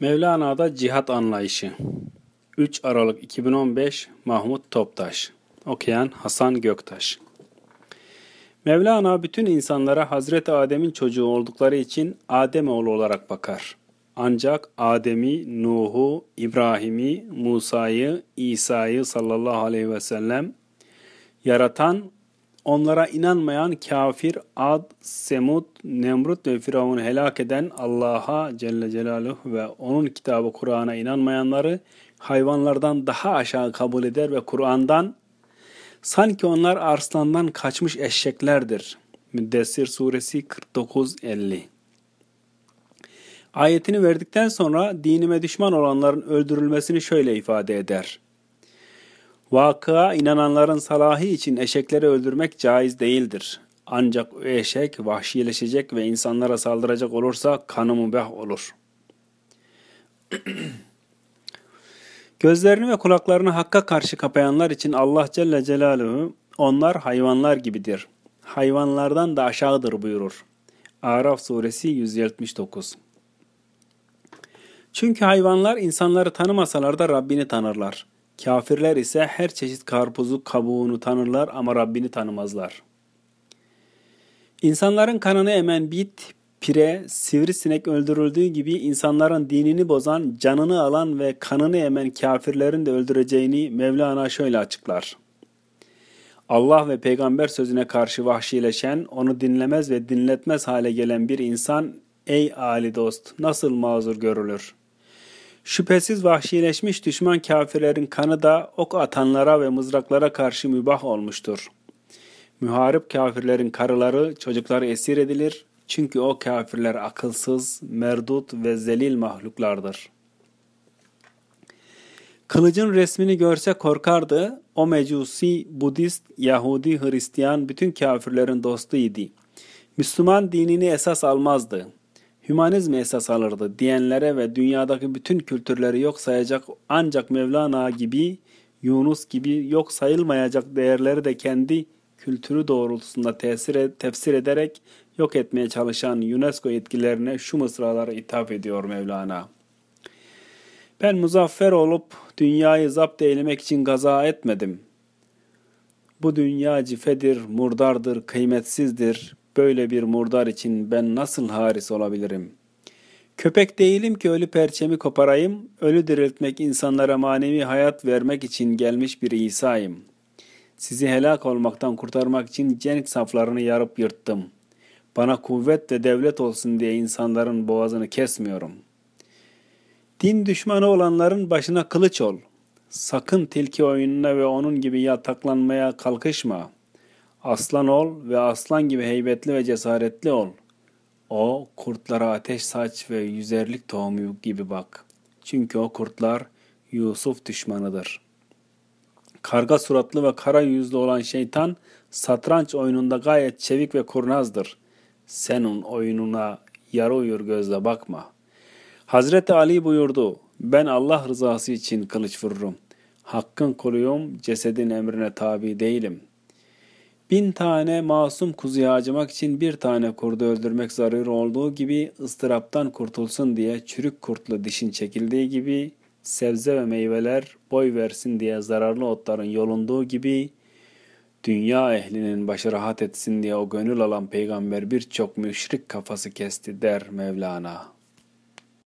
Mevlana'da cihat anlayışı. 3 Aralık 2015 Mahmut Toptaş. Okuyan Hasan Göktaş. Mevlana bütün insanlara Hazreti Adem'in çocuğu oldukları için Ademoğlu olarak bakar. Ancak Adem'i, Nuh'u, İbrahim'i, Musa'yı, İsa'yı sallallahu aleyhi ve sellem yaratan Onlara inanmayan kafir, Ad, Semud, Nemrut ve Firavun'u helak eden Allah'a Celle Celaluhu ve onun kitabı Kur'an'a inanmayanları hayvanlardan daha aşağı kabul eder ve Kur'an'dan sanki onlar arslandan kaçmış eşeklerdir. Müddessir suresi 49-50 Ayetini verdikten sonra dinime düşman olanların öldürülmesini şöyle ifade eder. Vakıa inananların salahı için eşekleri öldürmek caiz değildir. Ancak o eşek vahşileşecek ve insanlara saldıracak olursa kanı mubah olur. Gözlerini ve kulaklarını hakka karşı kapayanlar için Allah Celle Celaluhu onlar hayvanlar gibidir. Hayvanlardan da aşağıdır buyurur. Araf suresi 179 Çünkü hayvanlar insanları tanımasalar da Rabbini tanırlar. Kafirler ise her çeşit karpuzu, kabuğunu tanırlar ama Rabbini tanımazlar. İnsanların kanını emen bit, pire, sivrisinek öldürüldüğü gibi insanların dinini bozan, canını alan ve kanını emen kafirlerin de öldüreceğini Mevlana şöyle açıklar. Allah ve peygamber sözüne karşı vahşileşen, onu dinlemez ve dinletmez hale gelen bir insan, ey Ali dost, nasıl mazur görülür?'' Şüphesiz vahşileşmiş düşman kafirlerin kanı da ok atanlara ve mızraklara karşı mübah olmuştur. Müharip kafirlerin karıları, çocukları esir edilir. Çünkü o kafirler akılsız, merdut ve zelil mahluklardır. Kılıcın resmini görse korkardı. O mecusi, Budist, Yahudi, Hristiyan bütün kafirlerin dostuydu. Müslüman dinini esas almazdı hümanizmi esas alırdı diyenlere ve dünyadaki bütün kültürleri yok sayacak ancak Mevlana gibi, Yunus gibi yok sayılmayacak değerleri de kendi kültürü doğrultusunda tesir, tefsir ederek yok etmeye çalışan UNESCO etkilerine şu mısraları ithaf ediyor Mevlana. Ben muzaffer olup dünyayı zapt eylemek için gaza etmedim. Bu dünya cifedir, murdardır, kıymetsizdir, Böyle bir murdar için ben nasıl haris olabilirim? Köpek değilim ki ölü perçemi koparayım, ölü diriltmek insanlara manevi hayat vermek için gelmiş bir İsa'yım. Sizi helak olmaktan kurtarmak için cenk saflarını yarıp yırttım. Bana kuvvet ve devlet olsun diye insanların boğazını kesmiyorum. Din düşmanı olanların başına kılıç ol. Sakın tilki oyununa ve onun gibi yataklanmaya kalkışma.'' Aslan ol ve aslan gibi heybetli ve cesaretli ol. O kurtlara ateş saç ve yüzerlik tohumu gibi bak. Çünkü o kurtlar Yusuf düşmanıdır. Karga suratlı ve kara yüzlü olan şeytan satranç oyununda gayet çevik ve kurnazdır. Senin oyununa yarı uyur gözle bakma. Hazreti Ali buyurdu, ben Allah rızası için kılıç vururum. Hakkın kuluyum, cesedin emrine tabi değilim.'' Bin tane masum kuzuyu acımak için bir tane kurdu öldürmek zaruri olduğu gibi ıstıraptan kurtulsun diye çürük kurtlu dişin çekildiği gibi sebze ve meyveler boy versin diye zararlı otların yolunduğu gibi dünya ehlinin başı rahat etsin diye o gönül alan peygamber birçok müşrik kafası kesti der Mevlana.